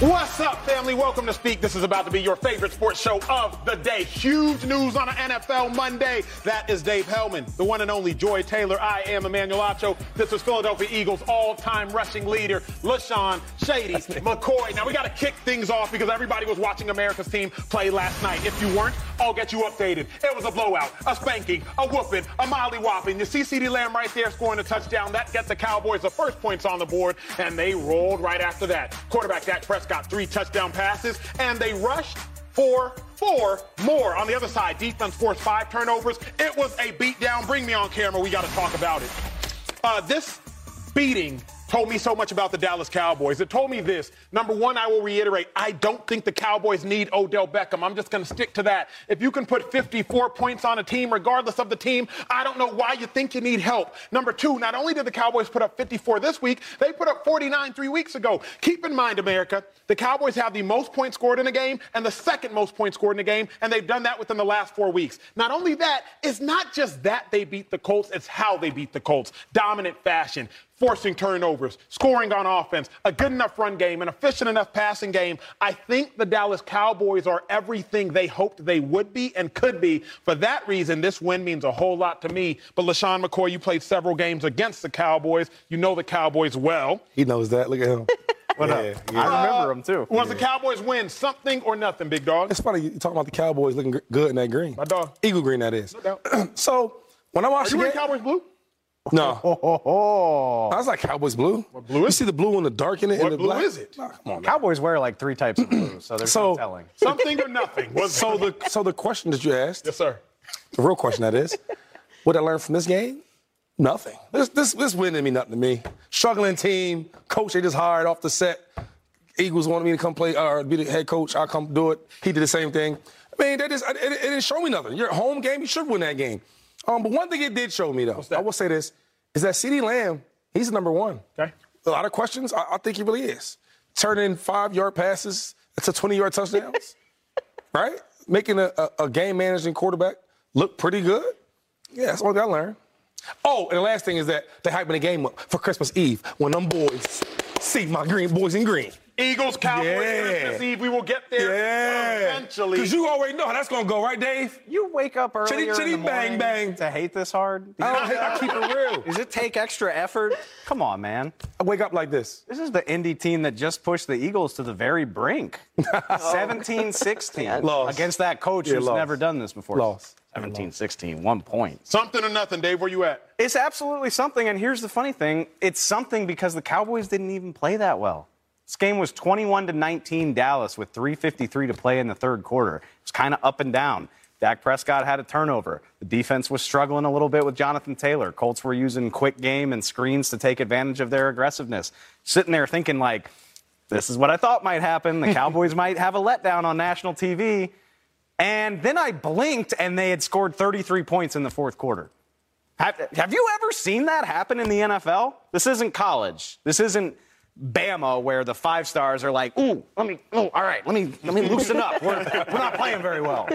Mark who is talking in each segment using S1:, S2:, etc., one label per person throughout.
S1: What's up, family? Welcome to Speak. This is about to be your favorite sports show of the day. Huge news on an NFL Monday. That is Dave Helman, the one and only Joy Taylor. I am Emmanuel Acho. This is Philadelphia Eagles all-time rushing leader, LeSean Shady McCoy. Now, we got to kick things off because everybody was watching America's team play last night. If you weren't, I'll get you updated. It was a blowout, a spanking, a whooping, a molly whopping. You see CeeDee Lamb right there scoring a touchdown. That gets the Cowboys the first points on the board, and they rolled right after that. Quarterback Dak Prescott got three touchdown passes, and they rushed for four more. On the other side, defense forced five turnovers. It was a beatdown. Bring me on camera. We got to talk about it. Uh, this beating told me so much about the Dallas Cowboys. It told me this. Number one, I will reiterate, I don't think the Cowboys need Odell Beckham. I'm just going to stick to that. If you can put 54 points on a team, regardless of the team, I don't know why you think you need help. Number two, not only did the Cowboys put up 54 this week, they put up 49 three weeks ago. Keep in mind, America, the Cowboys have the most points scored in a game and the second most points scored in a game, and they've done that within the last four weeks. Not only that, it's not just that they beat the Colts, it's how they beat the Colts. Dominant fashion forcing turnovers, scoring on offense, a good enough run game, an efficient enough passing game. I think the Dallas Cowboys are everything they hoped they would be and could be. For that reason, this win means a whole lot to me. But LeSean McCoy, you played several games against the Cowboys. You know the Cowboys well.
S2: He knows that. Look at him.
S3: What yeah, up? Yeah. I remember him too.
S1: Was yeah. the Cowboys win something or nothing, big dog?
S2: It's funny you talking about the Cowboys looking good in that green.
S1: My dog.
S2: Eagle green, that is. No so when I watched
S1: Are you
S2: the
S1: game, Cowboys blue?
S2: No.
S3: Oh, oh, oh.
S2: I was like Cowboys blue.
S1: What blue is
S2: You see the blue and the dark in it
S1: what
S2: and the
S1: blue
S2: black?
S1: is it?
S2: Nah, come on, man.
S3: Cowboys wear like three types of blue, so there's
S2: So-
S3: no telling.
S1: Something or nothing. Was
S2: So the so the question that you asked,
S1: yes, sir.
S2: the real question that is, what I learned from this game? Nothing. This this this win didn't mean nothing to me. Struggling team, coach they just hired off the set. Eagles wanted me to come play or be the head coach. I'll come do it. He did the same thing. I mean, that just it, it didn't show me nothing. Your home game, you should win that game. Um, but one thing it did show me though? I will say this, is that CeeDee Lamb, he's the number one.
S1: Okay.
S2: A lot of questions. I, I think he really is. Turning five yard passes to 20 yard touchdowns, right? Making a, a, a game managing quarterback look pretty good. Yeah, that's thing I learned. Oh, and the last thing is that they hyping the game up for Christmas Eve when them boys see my green boys in green.
S1: Eagles, Cowboys,
S2: Yeah.
S1: Christmas Eve. We will get there
S2: Yeah.
S1: eventually.
S2: Because you already know how that's going to go, right, Dave?
S3: You wake up early
S2: Chitty, chitty,
S3: in the
S2: bang,
S3: morning
S2: bang.
S3: to hate this hard.
S2: I, don't, I keep it real.
S3: Does it take extra effort? Come on, man.
S2: I wake up like this.
S3: This is the Indy team that just pushed the Eagles to the very brink. 17-16
S2: Lost.
S3: against that coach
S2: Yeah,
S3: who's
S2: lost.
S3: never done this before.
S2: Lost.
S3: 17-16, one point.
S1: Something or nothing, Dave. Where you at?
S3: It's absolutely something, and here's the funny thing: it's something because the Cowboys didn't even play that well. This game was 21 to 19 Dallas with 3:53 to play in the third quarter. It was kind of up and down. Dak Prescott had a turnover. The defense was struggling a little bit with Jonathan Taylor. Colts were using quick game and screens to take advantage of their aggressiveness. Sitting there thinking like, this is what I thought might happen. The Cowboys might have a letdown on national TV. And then I blinked and they had scored 33 points in the fourth quarter. Have, have you ever seen that happen in the NFL? This isn't college. This isn't Bama where the five stars are like, ooh, let me, oh, all right, let me, let me loosen up. We're, we're not playing very well.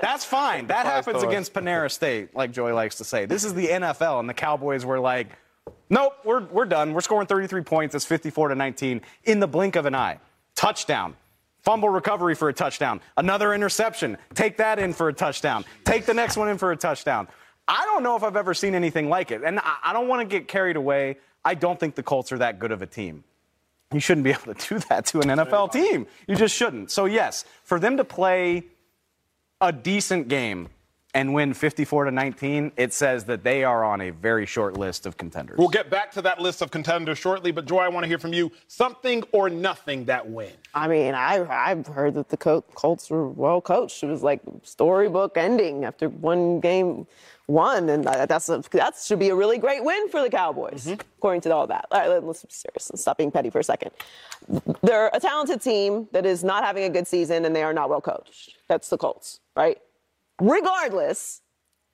S3: That's fine. That happens against Panera State, like Joy likes to say. This is the NFL, and the Cowboys were like, nope, we're, we're done. We're scoring 33 points. It's 54 to 19 in the blink of an eye. Touchdown. Fumble recovery for a touchdown. Another interception. Take that in for a touchdown. Take the next one in for a touchdown. I don't know if I've ever seen anything like it. And I, I don't want to get carried away. I don't think the Colts are that good of a team. You shouldn't be able to do that to an NFL team. You just shouldn't. So, yes, for them to play a decent game and win 54 to 19, it says that they are on a very short list of contenders.
S1: We'll get back to that list of contenders shortly, but Joy, I want to hear from you. Something or nothing that win.
S4: I mean, I, I've heard that the Colts were well coached. It was like storybook ending after one game won, and that- that's a, that should be a really great win for the Cowboys, mm-hmm. according to all that. All right, let- let's be serious and stop being petty for a second. They're a talented team that is not having a good season, and they are not well coached. That's the Colts, right? Regardless,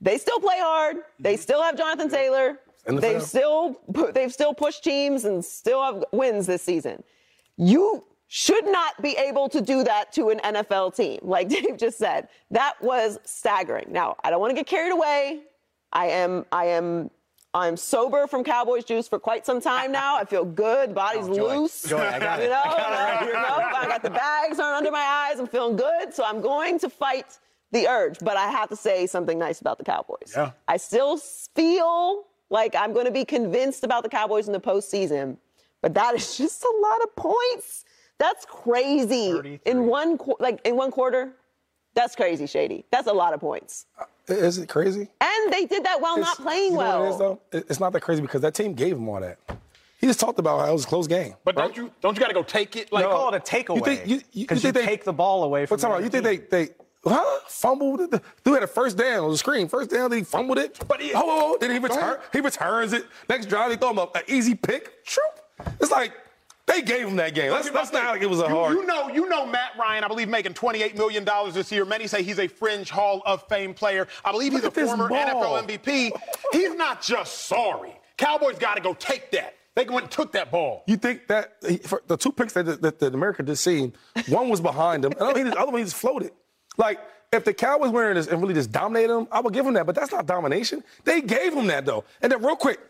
S4: they still play hard. They mm-hmm. still have Jonathan Taylor.
S2: The
S4: They've
S2: fans.
S4: still they've still pushed teams and still have wins this season. You should not be able to do that to an NFL team, like Dave just said. That was staggering. Now, I don't want to get carried away. I am I am I'm sober from Cowboys juice for quite some time now. I feel good. Body's
S3: Oh, Joy.
S4: loose.
S3: Joy, I got
S4: you know,
S3: I got it right here.
S4: No, I the bags aren't under my eyes. I'm feeling good, so I'm going to fight the urge. But I have to say something nice about the Cowboys.
S1: Yeah.
S4: I still feel like I'm going to be convinced about the Cowboys in the postseason, but that is just a lot of points. That's crazy in one qu- like in one quarter. That's crazy, Shady. That's a lot of points.
S2: Uh, is it crazy?
S4: And they did that while not playing
S2: you know
S4: well.
S2: what it is, though? It's not that crazy because that team gave him all that. He just talked about how it was a close game.
S1: But don't you don't you got to go take it? Like
S3: They call it a takeaway.
S2: You think- you- you
S3: you,
S2: think they-
S3: take the ball away from
S2: What's talking about? You
S3: other
S2: think they they huh? fumbled it? Dude had a first down on the screen. First down, then he fumbled it.
S1: But he-
S2: oh, oh, oh, then he return he returns it. Next drive, they throw him a- an easy pick. Troop. It's like they gave him that game. That's, that's not like it was a
S1: you,
S2: hard.
S1: You know, you know Matt Ryan, I believe, making $28 million this year. Many say he's a fringe Hall of Fame player. I believe he's a former
S2: ball.
S1: NFL MVP. He's not just sorry. Cowboys got to go take that. They went and took that ball.
S2: You think that the two picks that, that, that America just seen, one was behind him, and the other one he just floated. Like if the Cowboys went in this and really just dominated him, I would give him that. But that's not domination. They gave him that though. And then real quick,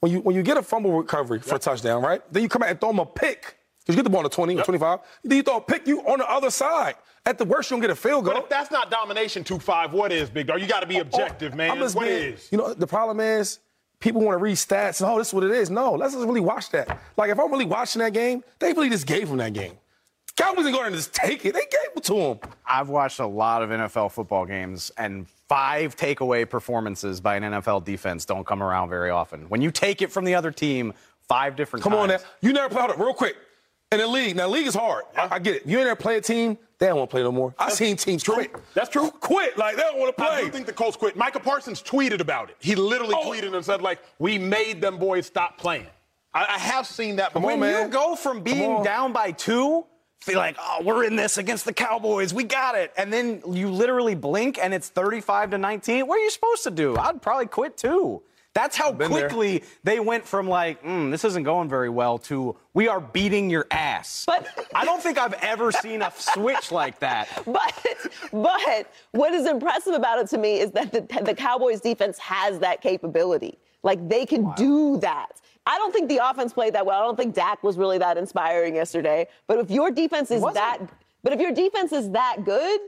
S2: when you when you get a fumble recovery for a touchdown, right? Then you come out and throw him a pick. Because you get the ball on the 20 or 25. Then you throw a pick, you on the other side. At the worst, you don't get a field goal.
S1: But if that's not domination 2-5, what is, Big Dog? You got to be oh, oh, objective, man.
S2: Oh, I'm just
S1: What
S2: being-
S1: is?
S2: You know, the problem is people want to read stats and, oh, this is what it is. No, let's just really watch that. Like, if I'm really watching that game, they really just gave him that game. Cowboys didn't go there and just take it. They gave it to him.
S3: I've watched a lot of NFL football games, and five takeaway performances by an NFL defense don't come around very often. When you take it from the other team, five different
S2: Come on now. You never played it real quick. In the league, now league is hard. I, I get it. You ain't never play a team, they don't want to play no more. I've seen teams quit.
S1: That's true.
S2: Quit. Like they don't want to
S1: I
S2: play.
S1: do think the Colts quit. Micah Parsons tweeted about it. He literally
S2: Oh.
S1: tweeted and said, like, we made them boys stop playing. I, I have seen that before.
S3: When
S2: man.
S3: you go from being down by two, feel like, oh, we're in this against the Cowboys, we got it, and then you literally blink and it's 35 to 19. What are you supposed to do? I'd probably quit too. That's how
S2: been there.
S3: quickly they went from like, mm, this isn't going very well to we are beating your ass.
S4: But-
S3: I don't think I've ever seen a switch like that.
S4: But but what is impressive about it to me is that the, the Cowboys defense has that capability. Like they can do that. I don't think the offense played that well. I don't think Dak was really that inspiring yesterday. But if your defense is that but if your defense is that good,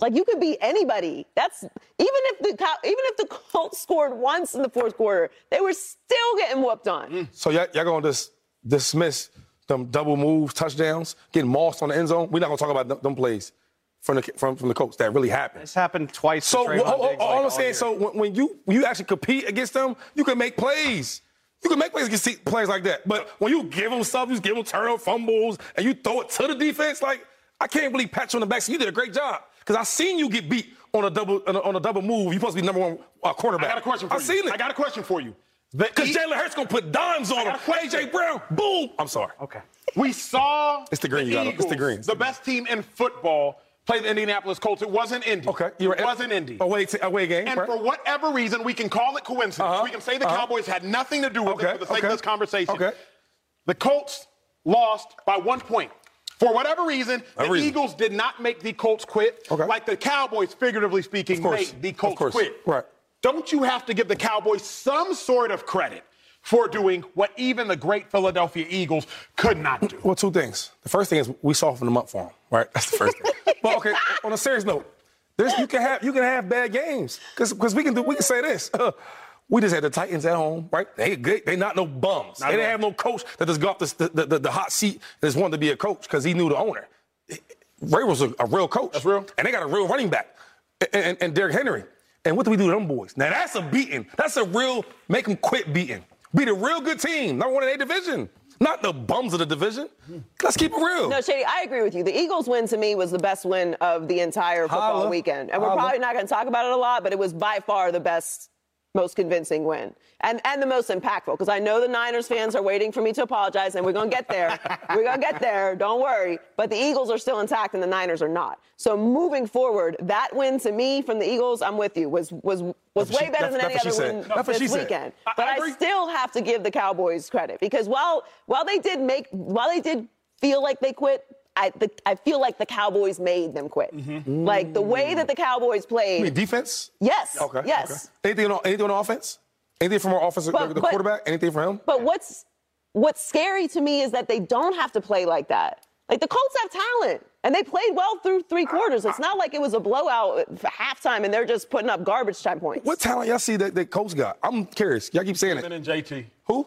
S4: like you could beat anybody. That's even if the even if the Colts scored once in the fourth quarter, they were still getting whooped on. Mm.
S2: So y'all, y'all gonna just dismiss them double moves, touchdowns, getting mossed on the end zone? We're not gonna talk about them, them plays from the from, from the coach that really happened.
S3: This happened twice.
S2: So
S3: Trevon
S2: all, all-
S3: Diggs,
S2: all
S3: like,
S2: I'm
S3: all
S2: saying,
S3: year.
S2: so when, when you when you actually compete against them, you can make plays. You can make plays against te- plays like that. But when you give them stuff, you give them turnover fumbles, and you throw it to the defense, like I can't really pat you on the back. So you did a great job because I seen you get beat on a double on a, on a double move. You supposed to be number one uh, cornerback.
S1: I got a question for
S2: I
S1: you.
S2: seen it.
S1: I got a question for you.
S2: Because Jalen Hurts gonna put dimes on him.
S1: got a question.
S2: AJ Brown, boom. I'm sorry.
S3: Okay.
S1: We saw
S2: It's the green, you got it. It's the
S1: Eagles,
S2: green.
S1: the best team in football, play the Indianapolis Colts. It wasn't Indy.
S2: Okay, you're right.
S1: It wasn't Indy.
S2: Away, t- away game.
S1: And
S2: right?
S1: for whatever reason, we can call it coincidence.
S2: Uh-huh.
S1: We can say the
S2: Uh-huh.
S1: Cowboys had nothing to do with
S2: Okay,
S1: it for the sake
S2: okay.
S1: of this conversation.
S2: Okay.
S1: The Colts lost by one point. For whatever reason, the
S2: reason.
S1: Eagles did not make the Colts quit,
S2: Okay.
S1: like the Cowboys, figuratively speaking, made the Colts quit.
S2: Right.
S1: Don't you have to give the Cowboys some sort of credit for doing what even the great Philadelphia Eagles could not do?
S2: Well, two things. The first thing is we softened them up for him, right? That's the first thing. but okay, on a serious note, there's, you can have you can have bad games because we can do we can say this. Uh, we just had the Titans at home, right? They good. They not no bums.
S1: Not
S2: they didn't have no coach that just got off the, the, the, the hot seat and just wanted to be a coach because he knew the owner. Ray was a, a real coach.
S1: That's real.
S2: And they got a real running back, and, and, and Derrick Henry. And what do we do to them boys? Now that's a beating. That's a real make them quit beating. Beat a real good team, number one in a division, not the bums of the division. Let's keep it real.
S4: No, Shady, I agree with you. The Eagles win to me was the best win of the entire football
S2: Holla.
S4: weekend. And we're
S2: Holla.
S4: probably not going to talk about it a lot, but it was by far the best, most convincing win. And, and the most impactful, because I know the Niners fans are waiting for me to apologize, and we're going to get there. we're going to get there, don't worry. But the Eagles are still intact, and the Niners are not. So moving forward, that win to me from the Eagles, I'm with you, was was was way better than any other win. This weekend.
S1: I-
S4: But
S1: I
S4: I, still have to give the Cowboys credit because while while they did make while they did feel like they quit, I the, I feel like the Cowboys made them quit. Mm-hmm. Like the way that the mm. Cowboys played.
S2: You mean defense?
S4: yes.
S2: Okay.
S4: Yes.
S2: Okay. Anything on anything on offense? Anything from our offensive
S4: But-
S2: the, the
S4: but-
S2: quarterback? Anything from him?
S4: But what's what's scary to me is that they don't have to play like that. Like the Colts have talent, and they played well through three quarters. It's not like it was a blowout for halftime, and they're just putting up garbage time points.
S2: What talent y'all see that, that Colts got? I'm curious. Y'all keep saying
S1: Pittman
S2: it.
S1: and JT.
S2: Who?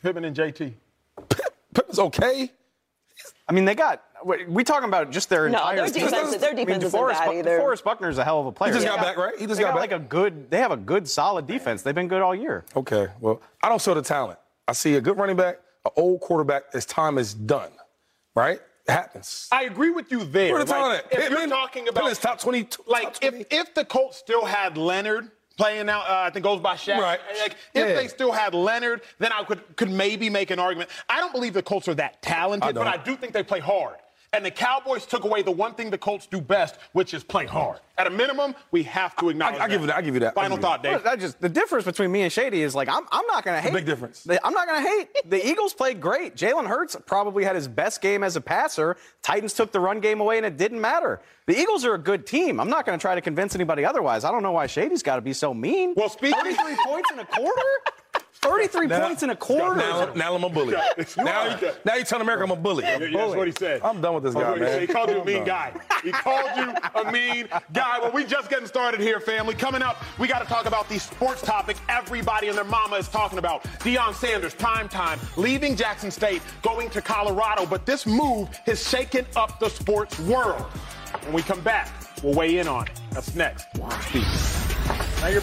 S1: Pittman and JT.
S2: Pip, Pittman's okay.
S3: I mean, they got. We talking about just their
S4: No,
S3: entire
S4: their
S3: team.
S4: defense- their
S3: I mean,
S4: defense isn't bad
S3: Bu-
S4: either.
S3: DeForest Buckner's a hell of a player.
S2: He just
S3: They
S2: got back, right? He just
S3: they
S2: got
S3: got
S2: back.
S3: like a good. They have a good, solid defense. They've been good all year.
S2: Okay. Well, I don't show the talent. I see a good running back, an old quarterback. His time is done. Right? It happens.
S1: I agree with you there.
S2: Where the talent at?
S1: if you're talking about
S2: Pittman's top 20
S1: like
S2: top 20.
S1: if if the Colts still had Leonard playing out, uh, I think goes by Shaq.
S2: Right.
S1: Like, if
S2: Yeah.
S1: they still had Leonard, then I could could maybe make an argument. I don't believe the Colts are that talented,
S2: I
S1: but. I do think they play hard. And the Cowboys took away the one thing the Colts do best, which is play hard. At a minimum, we have to acknowledge.
S2: I- I give you that. I give you that.
S1: Final
S2: you
S1: thought,
S2: that.
S1: Dave.
S3: Well, I just the difference between me and Shady is like I'm I'm not gonna hate.
S2: big difference.
S3: The- I'm not gonna hate. The Eagles played great. Jalen Hurts probably had his best game as a passer. Titans took the run game away and it didn't matter. The Eagles are a good team. I'm not gonna try to convince anybody otherwise. I don't know why Shady's got to be so mean.
S1: Well, speaking-
S3: 33 points in a quarter. 33 points in a quarter.
S2: Now, now I'm a bully. now, you, now you telling America I'm a bully.
S1: Yeah, That's what he said.
S2: I'm done with this guy,
S1: what he
S2: man.
S1: He called you a
S2: I'm
S1: mean guy. He called you a mean guy. Well, we just getting started here, family. Coming up, we got to talk about the sports topic everybody and their mama is talking about. Deion Sanders, prime time, leaving Jackson State, going to Colorado. But this move has shaken up the sports world. When we come back, we'll weigh in on it. That's next. Now you're.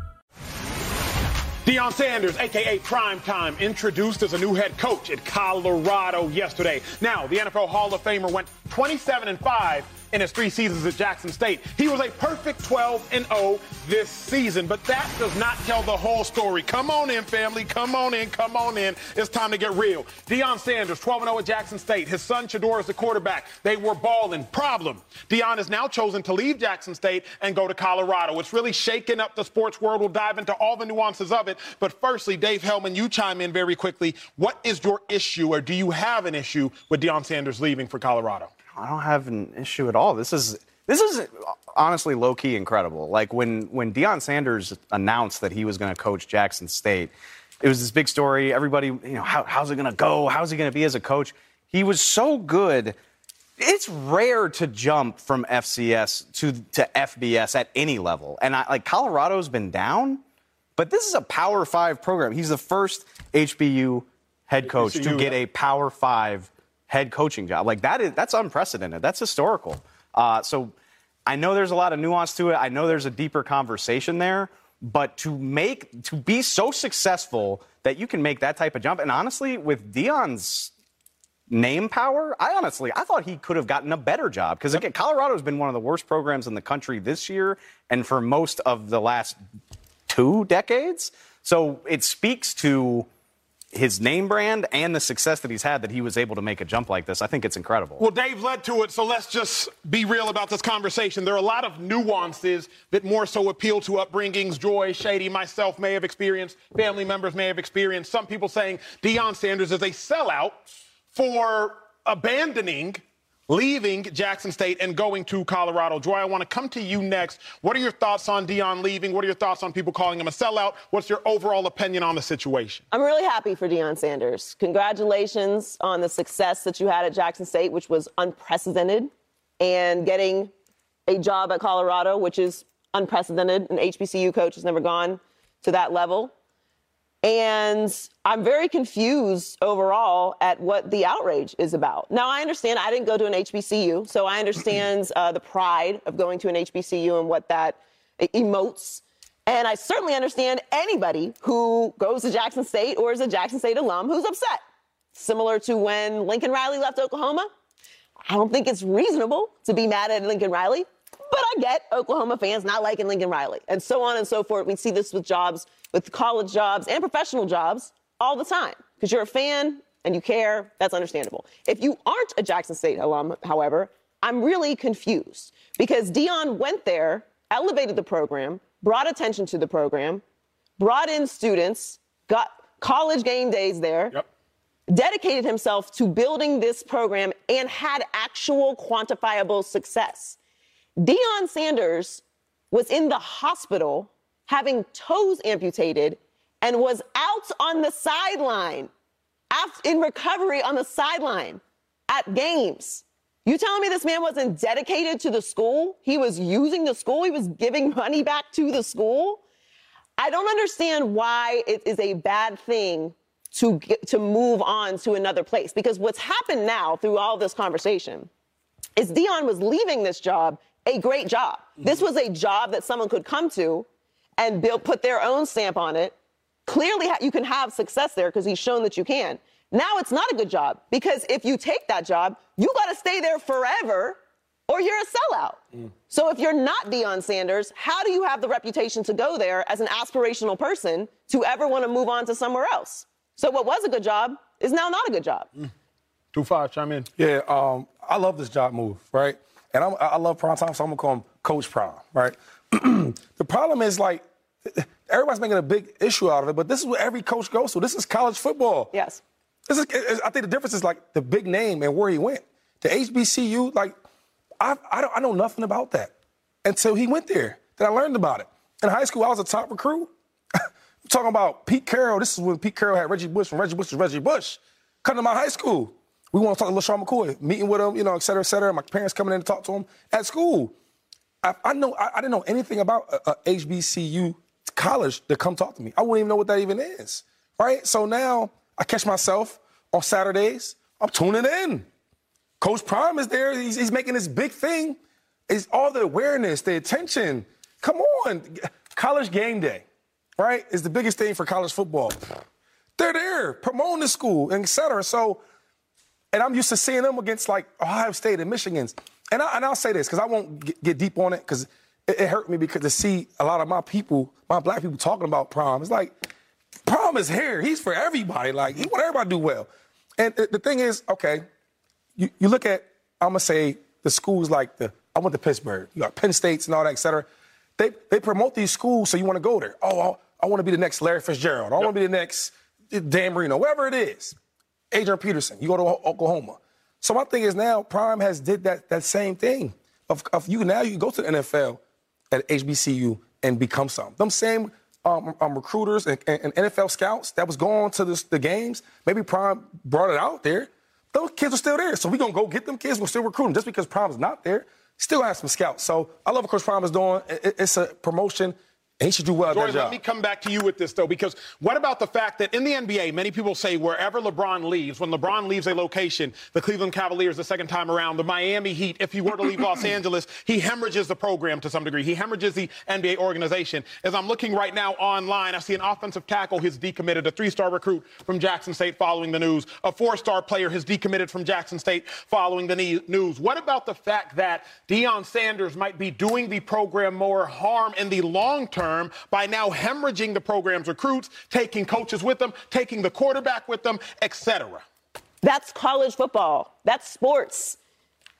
S1: Deion Sanders, aka Primetime, introduced as a new head coach at Colorado yesterday. Now, the NFL Hall of Famer went 27 and 5 in his three seasons at Jackson State. He was a perfect 12 and 0 this season, but that does not tell the whole story. Come on in, family. Come on in. Come on in. It's time to get real. Deion Sanders, 12 and 0 at Jackson State. His son Shedeur is the quarterback. They were balling. Problem. Deion has now chosen to leave Jackson State and go to Colorado. It's really shaken up the sports world. We'll dive into all the nuances of it. But firstly, Dave Helman, you chime in very quickly. What is your issue, or do you have an issue with Deion Sanders leaving for Colorado?
S3: I don't have an issue at all. This is this is honestly low key incredible. Like when when Deion Sanders announced that he was going to coach Jackson State, it was this big story. Everybody, you know, how, how's it going to go? How's he going to be as a coach? He was so good. It's rare to jump from FCS to to FBS at any level, and I, like Colorado's been down, but this is a Power Five program. He's the first HBU head coach to get a Power Five head coaching job. Like that is that's unprecedented. That's historical. Uh, so I know there's a lot of nuance to it. I know there's a deeper conversation there. But to make to be so successful that you can make that type of jump, and honestly, with Deion's name power, I honestly I thought he could have gotten a better job because again, Colorado's been one of the worst programs in the country this year and for most of the last two decades. So it speaks to his name brand and the success that he's had that he was able to make a jump like this. I think it's incredible.
S1: Well, Dave led to it, so let's just be real about this conversation. There are a lot of nuances that more so appeal to upbringings. Joy, Shady, myself may have experienced, family members may have experienced. Some people saying Deion Sanders is a sellout for abandoning, leaving Jackson State and going to Colorado. Joy, I want to come to you next. What are your thoughts on Deion leaving? What are your thoughts on people calling him a sellout? What's your overall opinion on the situation?
S4: I'm really happy for Deion Sanders. Congratulations on the success that you had at Jackson State, which was unprecedented, and getting a job at Colorado, which is unprecedented. An HBCU coach has never gone to that level. And I'm very confused overall at what the outrage is about. Now, I understand I didn't go to an HBCU, so I understand uh, the pride of going to an HBCU and what that emotes. And I certainly understand anybody who goes to Jackson State or is a Jackson State alum who's upset. Similar to when Lincoln Riley left Oklahoma. I don't think it's reasonable to be mad at Lincoln Riley, but I get Oklahoma fans not liking Lincoln Riley and so on and so forth. We see this with jobs, with college jobs and professional jobs all the time because you're a fan and you care, that's understandable. If you aren't a Jackson State alum, however, I'm really confused because Deion went there, elevated the program, brought attention to the program, brought in students, got college game days there,
S1: Yep.
S4: dedicated himself to building this program, and had actual quantifiable success. Deion Sanders was in the hospital having toes amputated and was out on the sideline in recovery on the sideline at games. You telling me this man wasn't dedicated to the school? He was using the school, he was giving money back to the school? I don't understand why it is a bad thing to get, to move on to another place because what's happened now through all this conversation is Deion was leaving this job a great job. This mm-hmm. was a job that someone could come to and build, put their own stamp on it. Clearly, you can have success there because he's shown that you can. Now it's not a good job because if you take that job, you got to stay there forever or you're a sellout. Mm. So if you're not Deion Sanders, how do you have the reputation to go there as an aspirational person to ever want to move on to somewhere else? So what was a good job is now not a good job. Mm.
S1: Two five, chime in.
S2: Yeah, um, I love this job move, right? And I'm, I love prime time, so I'm gonna call him Coach Prime, right? the problem is like everybody's making a big issue out of it, but this is what every coach goes through. This is college football.
S4: Yes.
S2: This is, I think the difference is like the big name and where he went. The HBCU, like I, I, don't, I know nothing about that until he went there. Then I learned about it. In high school, I was a top recruit. I'm talking about Pete Carroll. This is when Pete Carroll had Reggie Bush, from Reggie Bush to Reggie Bush. Come to my high school. We want to talk to LeSean McCoy, meeting with him, you know, et cetera, et cetera. My parents coming in to talk to him at school. I, I know I, I didn't know anything about a, a HBCU college to come talk to me. I wouldn't even know what that even is, right? So now I catch myself on Saturdays. I'm tuning in. Coach Prime is there. He's, he's making this big thing. It's all the awareness, the attention. Come on, college game day, right? Is the biggest thing for college football. They're there promoting the school, et cetera. So and I'm used to seeing them against like Ohio State and Michigan's. And, I, and I'll say this because I won't get, get deep on it because it, it hurt me because to see a lot of my people, my black people talking about prom, it's like prom is here. He's for everybody. Like he want everybody to do well. And the, the thing is, okay, you, you look at I'm gonna say the schools like the I went to Pittsburgh, you got Penn States and all that, et cetera. They they promote these schools so you want to go there. Oh, I, I want to be the next Larry Fitzgerald. I want to be the next Dan Marino, whatever it is. Adrian Peterson, you go to Oklahoma. So my thing is now Prime has did that that same thing. Of, of you now you go to the NFL at HBCU and become something. Them same um, um, recruiters and, and, and NFL scouts that was going to this, the games, maybe Prime brought it out there. Those kids are still there. So we're going to go get them kids. We'll still recruit them. Just because Prime's not there, still have some scouts. So I love what Coach Prime is doing. It- it's a promotion, and he should do well
S1: Jordan, let me come back to you with this, though, because what about the fact that in the NBA, many people say wherever LeBron leaves, when LeBron leaves a location, the Cleveland Cavaliers the second time around, the Miami Heat, if he were to leave Los Angeles, he hemorrhages the program to some degree. He hemorrhages the NBA organization. As I'm looking right now online, I see an offensive tackle has decommitted, a three-star recruit from Jackson State following the news. A four-star player has decommitted from Jackson State following the news. What about the fact that Deion Sanders might be doing the program more harm in the long term by now hemorrhaging the program's recruits, taking coaches with them, taking the quarterback with them, etc.?
S4: That's college football. That's sports.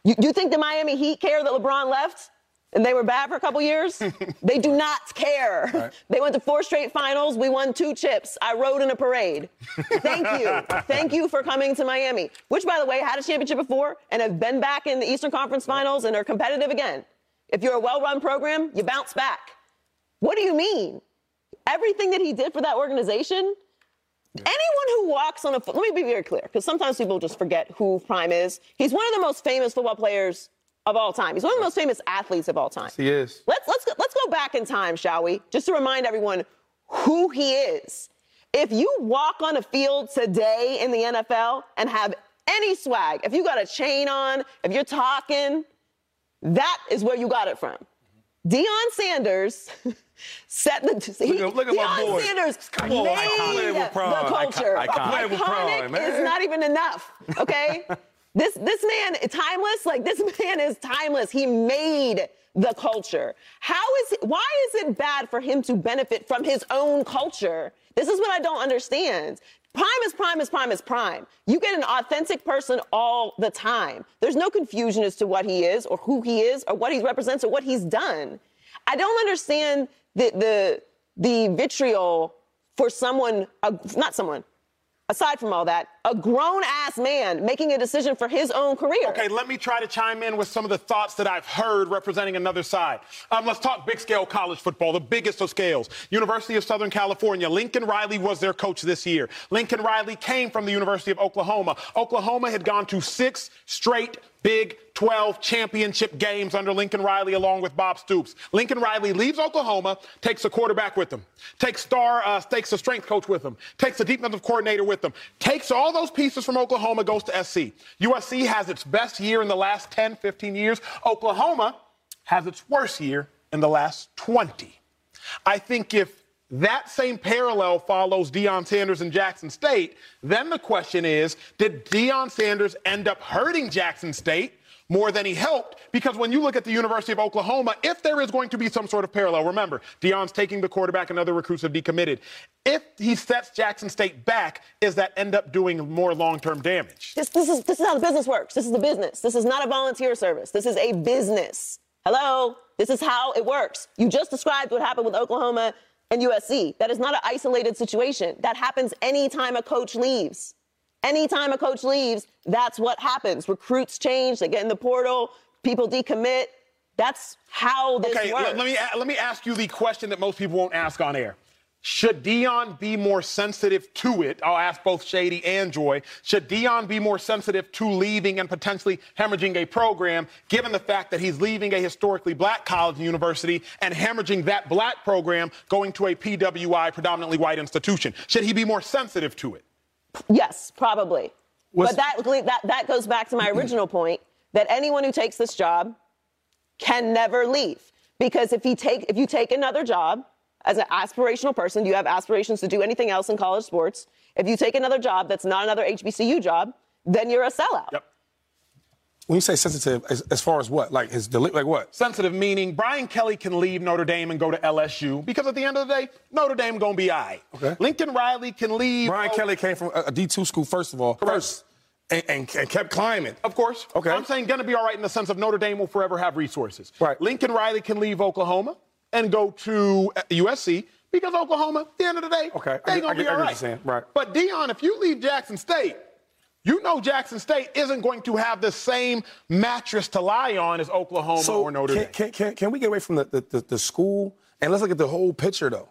S4: You, you think the Miami Heat care that LeBron left and they were bad for a couple years? they do not care. They went to four straight finals. We won two chips. I rode in a parade. Thank you. Thank you for coming to Miami, which, by the way, had a championship before and have been back in the Eastern Conference finals and are competitive again. If you're a well run program, you bounce back. What do you mean? Everything that he did for that organization, Anyone who walks on a let me be very clear, because sometimes people just forget who Prime is. He's one of the most famous football players of all time. He's one of the most famous athletes of all time.
S2: he is.
S4: Let's let's go, let's go back in time, shall we? Just to remind everyone who he is. If you walk on a field today in the NFL and have any swag, if you got a chain on, if you're talking, that is where you got it from. Mm-hmm. Deion Sanders set the. He,
S2: Look at- look at my boy.
S4: Sanders
S2: Come on,
S4: made
S2: iconic
S4: the culture.
S3: Icon- iconic.
S2: Playing Prime, man.
S4: is not even enough. Okay, this this man timeless. Like this man is timeless. He made the culture. How is it? Why is it bad for him to benefit from his own culture? This is what I don't understand. Prime is prime is prime is prime. You get an authentic person all the time. There's no confusion as to what he is or who he is or what he represents or what he's done. I don't understand the the the vitriol for someone, not someone, aside from all that, a grown ass man making a decision for his own career.
S1: Okay, let me try to chime in with some of the thoughts that I've heard representing another side. Um, let's talk big scale college football, the biggest of scales. University of Southern California. Lincoln Riley was their coach this year. Lincoln Riley came from the University of Oklahoma. Oklahoma had gone to six straight Big 12 championship games under Lincoln Riley along with Bob Stoops. Lincoln Riley leaves Oklahoma, takes a quarterback with him, takes star, uh, takes a strength coach with him, takes a defensive coordinator with him, takes all those pieces from Oklahoma, goes to SC. USC has its best year in the last 10, 15 years. Oklahoma has its worst year in the last 20. I think if that same parallel follows Deion Sanders and Jackson State, then the question is did Deion Sanders end up hurting Jackson State? More than he helped, because when you look at the University of Oklahoma, if there is going to be some sort of parallel, remember, Deion's taking the quarterback and other recruits have decommitted. If he sets Jackson State back, is that end up doing more long term damage?
S4: This, this, is, this is how the business works. This is the business. This is not a volunteer service. This is a business. Hello? This is how it works. You just described what happened with Oklahoma and USC. That is not an isolated situation. That happens anytime a coach leaves. Anytime a coach leaves, that's what happens. Recruits change, they get in the portal, people decommit. That's how this
S1: okay,
S4: works.
S1: let, let me let me ask you the question that most people won't ask on air. Should Deion be more sensitive to it? I'll ask both Shady and Joy. Should Deion be more sensitive to leaving and potentially hemorrhaging a program, given the fact that he's leaving a historically black college and university and hemorrhaging that black program going to a PWI, predominantly white institution? Should he be more sensitive to it?
S4: Yes, probably.
S2: What's-
S4: but that, that that goes back to my original point that anyone who takes this job can never leave because if you take if you take another job as an aspirational person, you have aspirations to do anything else in college sports. If you take another job that's not another HBCU job, then you're a sellout.
S1: Yep.
S2: When you say sensitive, as, as far as what? Like his deli- like what?
S1: Sensitive meaning Brian Kelly can leave Notre Dame and go to LSU because at the end of the day, Notre Dame gonna be all right.
S2: Okay.
S1: Lincoln Riley can leave.
S2: Brian
S1: oh,
S2: Kelly came from a a D2 school, first of all. First. And, and, and kept climbing.
S1: Of course.
S2: Okay.
S1: I'm saying going to be all right in the sense of Notre Dame will forever have resources.
S2: Right.
S1: Lincoln Riley can leave Oklahoma and go to uh, USC because Oklahoma, at the end of the day,
S2: Okay,
S1: they
S2: get- I
S1: going to be
S2: what
S1: right.
S2: Right.
S1: But Deion, if you leave Jackson State, you know Jackson State isn't going to have the same mattress to lie on as Oklahoma
S2: So
S1: or Notre
S2: can,
S1: Dame.
S2: Can, can, can we get away from the, the, the, the school and let's look at the whole picture though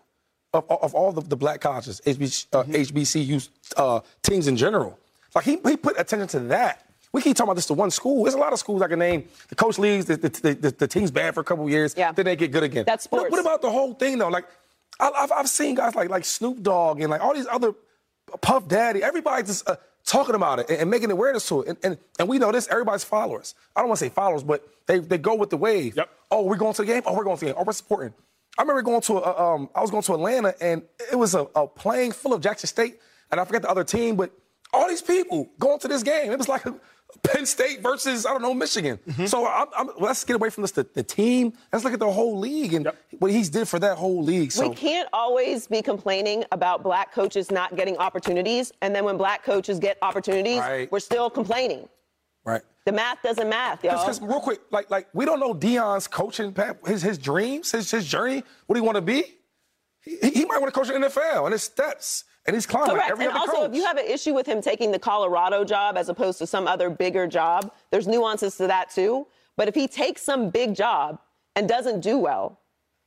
S2: of, of all the, the black colleges, HBC, uh,
S1: Mm-hmm.
S2: HBCU uh, teams in general. Like he, he put attention to that. We keep talking about this to one school. There's a lot of schools I can name. The coach leaves, the, the, the, the team's bad for a couple years,
S4: Yeah.
S2: then they get good again.
S4: That's
S2: What-
S4: sports.
S2: What, about the whole thing though? Like I, I've, I've seen guys like like Snoop Dogg and like all these other Puff Daddy. Everybody's just uh, talking about it and, and making awareness to it. And, and and we know this. Everybody's followers. I don't want to say followers, but they they go with the wave.
S1: Yep.
S2: Oh, we're going to the game. Oh, we're going to the game. Oh, we're supporting. I remember going to a, um, I was going to Atlanta and it was a, a plane full of Jackson State and I forget the other team, but all these people going to this game. It was like a Penn State versus I don't know Michigan.
S1: Mm-hmm.
S2: So I'm, I'm, let's get away from this the, the team. Let's look at the whole league and what he's did for that whole league. So
S4: We can't always be complaining about black coaches not getting opportunities, and then when black coaches get opportunities,
S2: Right.
S4: we're still complaining.
S2: right.
S4: The math doesn't math, y'all.
S2: Because real quick, like like we don't know Deion's coaching path, his his dreams, his his journey, what he want to be. He, he might want to coach in the NFL and his steps, and he's climbing
S4: Correct.
S2: every
S4: and
S2: other
S4: also,
S2: coach.
S4: if you have an issue with him taking the Colorado job as opposed to some other bigger job, there's nuances to that too. But if he takes some big job and doesn't do well,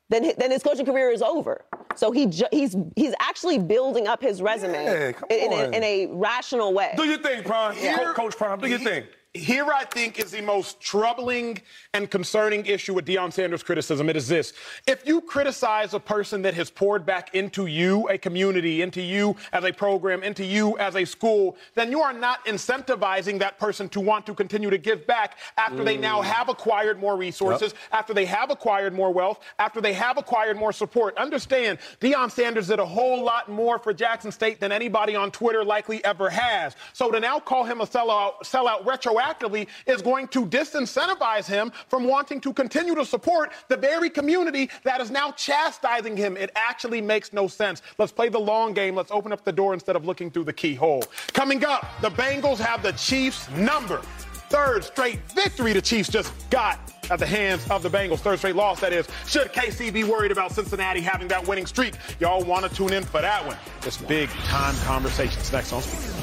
S4: then then his coaching career is over. So he ju- he's he's actually building up his resume
S2: Yeah, come
S4: in, in a, in a rational way.
S2: do your thing, Prime.
S1: Here-
S2: Co- Coach Prime, do your
S1: he-
S2: thing.
S1: Here, I think, is the most troubling and concerning issue with Deion Sanders' criticism. It is this. If you criticize a person that has poured back into you, a community, into you as a program, into you as a school, then you are not incentivizing that person to want to continue to give back after they now mm. have acquired more resources, after they have acquired more wealth, after they have acquired more support. Understand, Deion Sanders did a whole lot more for Jackson State than anybody on Twitter likely ever has. So to now call him a sellout, sellout retroactively retroactively is going to disincentivize him from wanting to continue to support the very community that is now chastising him. It actually makes no sense. Let's play the long game. Let's open up the door instead of looking through the keyhole. Coming up, the Bengals have the Chiefs number. Third straight victory the Chiefs just got at the hands of the Bengals. Third straight loss, that is. Should KC be worried about Cincinnati having that winning streak? Y'all want to tune in for that one. It's big time conversations next on Speaker.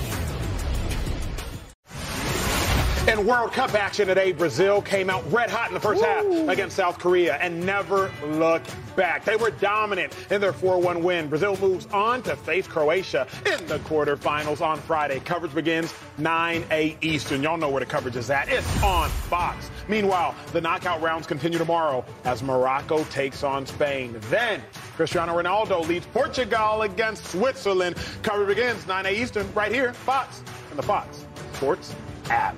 S1: In World Cup action today, Brazil came out red hot in the first half against South Korea and never looked back. They were dominant in their 4-1 win. Brazil moves on to face Croatia in the quarterfinals on Friday. Coverage begins 9 a.m. Eastern. Y'all know where the coverage is at. It's on Fox. Meanwhile, the knockout rounds continue tomorrow as Morocco takes on Spain. Then Cristiano Ronaldo leads Portugal against Switzerland. Coverage begins 9 a.m. Eastern right here, Fox, and the Fox Sports app.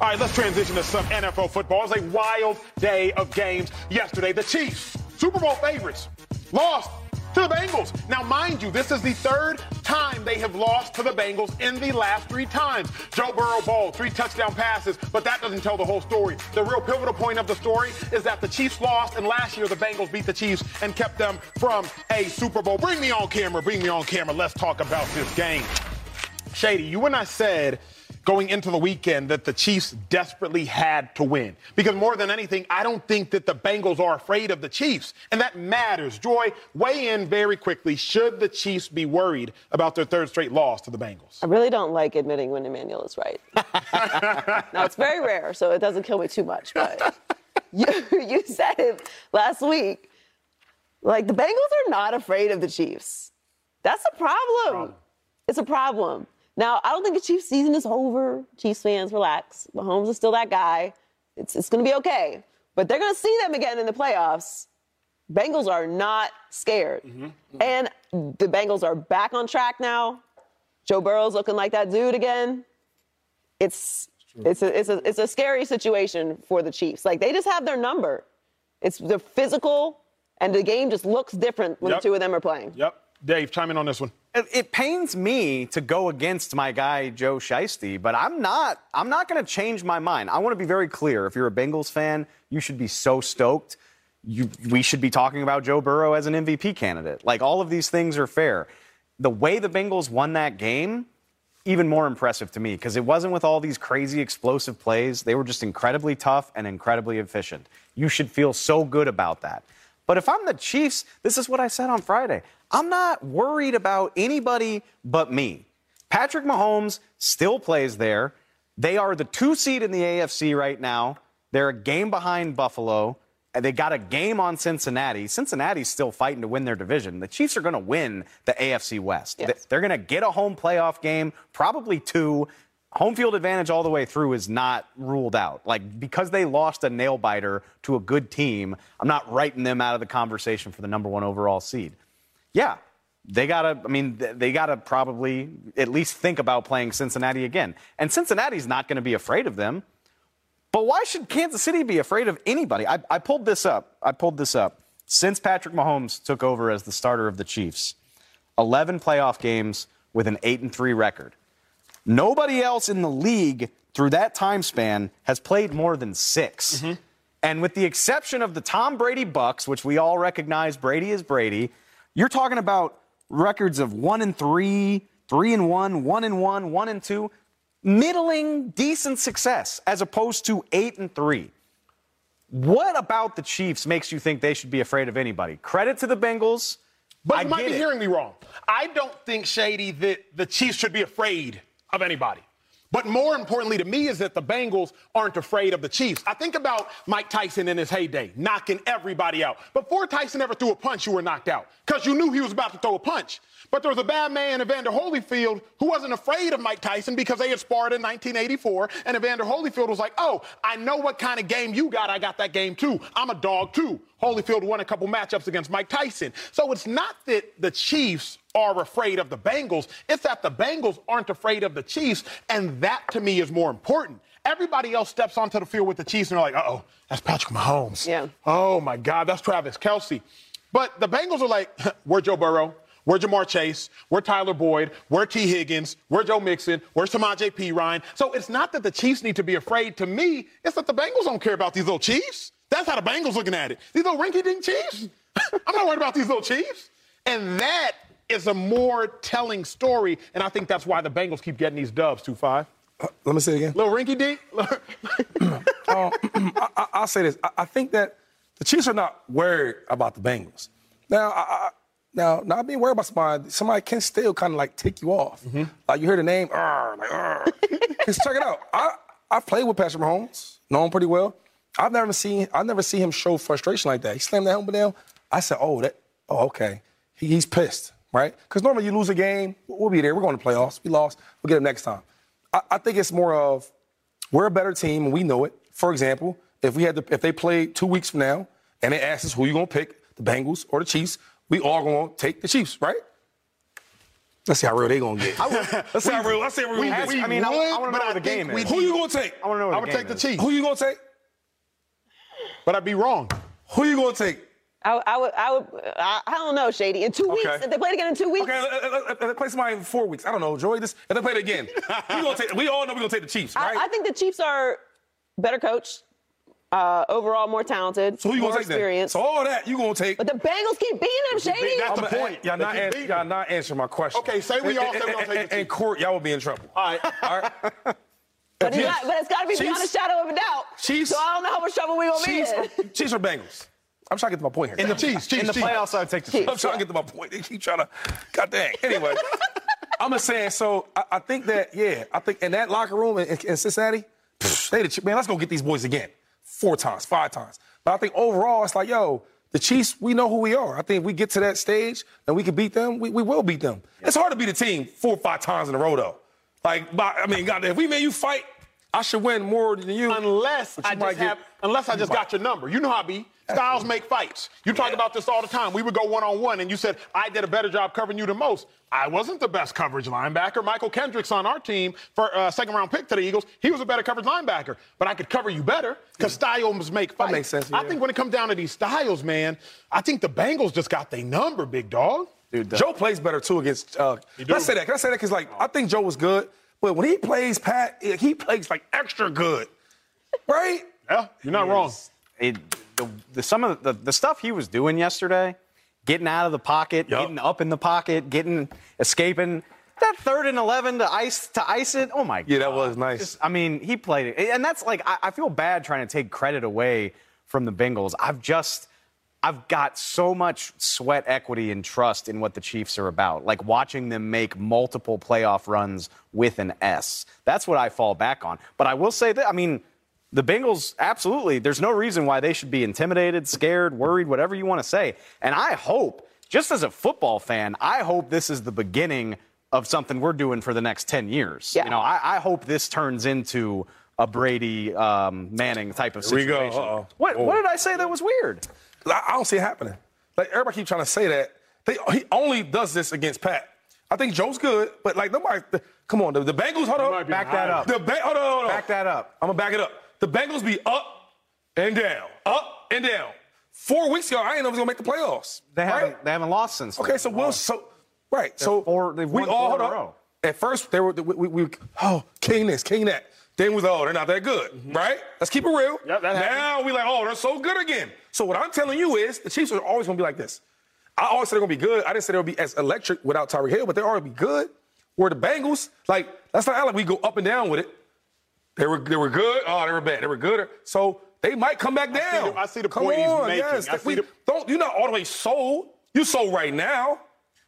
S1: All right, let's transition to some NFL football. It was a wild day of games yesterday. The Chiefs, Super Bowl favorites, lost to the Bengals. Now, mind you, this is the third time they have lost to the Bengals in the last three times. Joe Burrow balled three touchdown passes, but that doesn't tell the whole story. The real pivotal point of the story is that the Chiefs lost, and last year the Bengals beat the Chiefs and kept them from a Super Bowl. Bring me on camera, bring me on camera. Let's talk about this game. Shady, you and I said going into the weekend that the Chiefs desperately had to win. Because more than anything, I don't think that the Bengals are afraid of the Chiefs. And that matters. Joy, weigh in very quickly. Should the Chiefs be worried about their third straight loss to the Bengals?
S4: I really don't like admitting when Emmanuel is right. now, it's very rare, so it doesn't kill me too much. But you, you said it last week. Like, the Bengals are not afraid of the Chiefs. That's a problem.
S1: Problem.
S4: It's a problem. Now, I don't think the Chiefs season is over. Chiefs fans, relax. Mahomes is still that guy. It's, it's going to be okay. But they're going to see them again in the playoffs. Bengals are not scared. Mm-hmm, mm-hmm. And the Bengals are back on track now. Joe Burrow's looking like that dude again. It's it's a, it's a it's a scary situation for the Chiefs. Like they just have their number. It's the physical, and the game just looks different when
S1: Yep.
S4: the two of them are playing.
S1: Yep. Dave, chime in on this one.
S3: It, it pains me to go against my guy Joe Shiesty, but I'm not. I'm not going to change my mind. I want to be very clear. If you're a Bengals fan, you should be so stoked. You, we should be talking about Joe Burrow as an MVP candidate. Like all of these things are fair. The way the Bengals won that game, even more impressive to me because it wasn't with all these crazy explosive plays. They were just incredibly tough and incredibly efficient. You should feel so good about that. But if I'm the Chiefs, this is what I said on Friday. I'm not worried about anybody but me. Patrick Mahomes still plays there. They are the two seed in the AFC right now. They're a game behind Buffalo. And They got a game on Cincinnati. Cincinnati's still fighting to win their division. The Chiefs are going to win the AFC West.
S4: Yes.
S3: They- They're going to get a home playoff game, probably two. Home field advantage all the way through is not ruled out. Like, because they lost a nail biter to a good team, I'm not writing them out of the conversation for the number one overall seed. Yeah, they got to, I mean, they got to probably at least think about playing Cincinnati again. And Cincinnati's not going to be afraid of them. But why should Kansas City be afraid of anybody? I, I pulled this up. I pulled this up. Since Patrick Mahomes took over as the starter of the Chiefs, 11 playoff games with an 8 and 3 record. Nobody else in the league through that time span has played more than 6 mm-hmm. And with the exception of the Tom Brady Bucks, which we all recognize Brady is Brady, you're talking about records of 1 and 3, 3 and 1, 1 and 1, 1 and 2, middling decent success as opposed to 8 and 3. What about the Chiefs makes you think they should be afraid of anybody? Credit to the Bengals.
S1: But
S3: I
S1: you might be
S3: it.
S1: hearing me wrong. I don't think, Shady, that the Chiefs should be afraid of anybody. But more importantly to me is that the Bengals aren't afraid of the Chiefs. I think about Mike Tyson in his heyday, knocking everybody out. Before Tyson ever threw a punch, you were knocked out because you knew he was about to throw a punch. But there was a bad man, Evander Holyfield, who wasn't afraid of Mike Tyson because they had sparred in 1984. And Evander Holyfield was like, oh, I know what kind of game you got. I got that game too. I'm a dog too. Holyfield won a couple matchups against Mike Tyson. So it's not that the Chiefs are afraid of the Bengals. It's that the Bengals aren't afraid of the Chiefs. And that to me is more important. Everybody else steps onto the field with the Chiefs and they're like, uh oh, that's Patrick Mahomes.
S4: Yeah.
S1: Oh my God, that's Travis Kelce. But the Bengals are like, we're Joe Burrow. Where Ja'Marr Chase? Where Tyler Boyd? Where Tee Higgins? Where Joe Mixon? Where's Samaje Perine? So it's not that the Chiefs need to be afraid. To me, it's that the Bengals don't care about these little Chiefs. That's how the Bengals looking at it. These little rinky-dink Chiefs. I'm not worried about these little Chiefs. And that is a more telling story, and I think that's why the Bengals keep getting these dubs. Two five.
S2: Let me say it again.
S1: Little rinky-dink.
S2: I, I'll say this. I, I think that the Chiefs are not worried about the Bengals. Now, I, I, now, not being worried about somebody, somebody can still kind of like tick you off.
S1: Mm-hmm.
S2: Like you hear the name, "Arr," like, "Arr." Just check it out. I I played with Patrick Mahomes, know him pretty well. I've never seen I've never seen him show frustration like that. He slammed that helmet down. I said, oh, that, oh, okay. He, he's pissed, right? Because normally you lose a game, we'll be there. We're going to playoffs. We lost. We'll get him next time. I, I think it's more of we're a better team and we know it. For example, if we had to, if they played two weeks from now and they asked us who you gonna pick, the Bengals or the Chiefs, we all gonna take the Chiefs, right? Let's see how real they gonna get. let's see how real. Let's see how real
S1: We,
S2: we get.
S3: I mean, I- I
S1: would,
S3: wanna know the game is.
S2: Who you gonna take?
S3: I want to know
S1: I
S3: the
S1: would take the. Chiefs,
S2: Who you gonna take?
S1: But I'd be wrong.
S2: Who you gonna take?
S4: I, I would, I would, I, I don't know, Shady. In two weeks, if they played again in two weeks,
S2: Okay, let- let- let- let- play somebody in four weeks. I don't know, Joy. This if they play it again, we gonna take. We all know we're gonna take the Chiefs, right?
S4: I, I think the Chiefs are better coached, uh, overall more talented,
S2: so who you
S4: more
S2: gonna take then?
S4: experience.
S2: So all that you gonna take.
S4: but the Bengals keep beating them, Shady.
S1: That's the
S2: I'ma-
S1: point.
S2: Y'all not,
S1: keep
S2: y'all not answering my question.
S1: Okay, say we all say we gonna take the
S2: And- and-
S1: Chiefs.
S2: And court, y'all will be in trouble.
S1: All right.
S2: All right.
S4: but, it's
S2: Chiefs-
S4: not, but it's got to be beyond a shadow of a doubt.
S2: Chiefs-
S4: so I don't know how much trouble we're gonna be in.
S2: Chiefs or Bengals? I'm trying to get to my point here.
S1: In the Chiefs, Chiefs,
S3: In the
S1: Chiefs.
S3: playoffs, I would take the
S4: Chiefs.
S3: Chiefs.
S2: I'm trying to get to my point. They keep trying to. God dang. Anyway, I'm just saying. So I, I think that yeah, I think in that locker room in, in Cincinnati, pff, they the man. Let's go get these boys again, four times, five times. But I think overall, it's like yo, the Chiefs. We know who we are. I think if we get to that stage and we can beat them, we, we will beat them. It's hard to beat a team four or five times in a row though. Like, by, I mean, God, if we made you fight, I should win more than you.
S1: Unless
S2: you
S1: I just
S2: get-
S1: have, unless I just got your number. You know how I be. Styles make fights. You talk about this all the time. We would go one on one, and you said I did a better job covering you than most. I wasn't the best coverage linebacker. Mychal Kendricks on our team for uh, second round pick to the Eagles. He was a better coverage linebacker, but I could cover you better because styles make fights.
S2: makes sense,
S1: I think when it comes down to these styles, man, I think the Bengals just got their number, big dog.
S3: Dude,
S2: Joe plays better too against. Uh,
S1: do.
S2: can I say that? Can I say that? Because like I think Joe was good, but when he plays Pat, he plays like extra good, right?
S1: Yeah, you're not wrong.
S3: it, the, the, some of the, the stuff he was doing yesterday, getting out of the pocket,
S2: Yup.
S3: getting up in the pocket, getting escaping. That third and eleven to ice to ice it. Oh my god!
S2: Yeah, that was nice.
S3: Just- I mean, he played it, and that's like I, I feel bad trying to take credit away from the Bengals. I've just. I've got so much sweat equity and trust in what the Chiefs are about. Like watching them make multiple playoff runs with an S. That's what I fall back on. But I will say that, I mean, the Bengals, absolutely, there's no reason why they should be intimidated, scared, worried, whatever you want to say. And I hope, just as a football fan, I hope this is the beginning of something we're doing for the next 10 years.
S4: Yeah.
S3: You know, I, I hope this turns into a Brady um, Manning type of
S2: Here we
S3: situation.
S2: go. Uh-oh.
S3: What,
S2: Oh.
S3: what did I say that was weird?
S2: I, I don't see it happening. Like everybody keep trying to say that. They, he only does this against Pat. I think Joe's good, but like nobody. The, come on, the, the Bengals. Hold on.
S3: Back that up.
S2: The ba- hold on, hold on.
S3: Back that up.
S2: I'm gonna back it up. The Bengals be up and down, up and down. Four weeks ago, I didn't know it was gonna make the playoffs.
S3: They haven't, they haven't lost since.
S2: Okay, so we'll so right. So
S3: four- they've
S2: we all
S3: four
S2: hold
S3: in
S2: on. At first, they were we, we, we oh king this, king that. Then we was oh they're not that good, right? Let's keep it real.
S1: Mm-hmm. Yep, that happened.
S2: now we like oh they're so good again. So what I'm telling you is the Chiefs are always gonna be like this. I always said they're gonna be good. I didn't say they'll be as electric without Tyreek Hill, but they're already be good. Where the Bengals, like that's not like we go up and down with it. They were they were good. Oh, they were bad. They were good. So they might come back
S1: see
S2: down.
S1: the- I see the
S2: come
S1: point he's making.
S2: Yes,
S1: I see
S2: we,
S1: the-
S2: don't you're not all the way sold. You sold right now.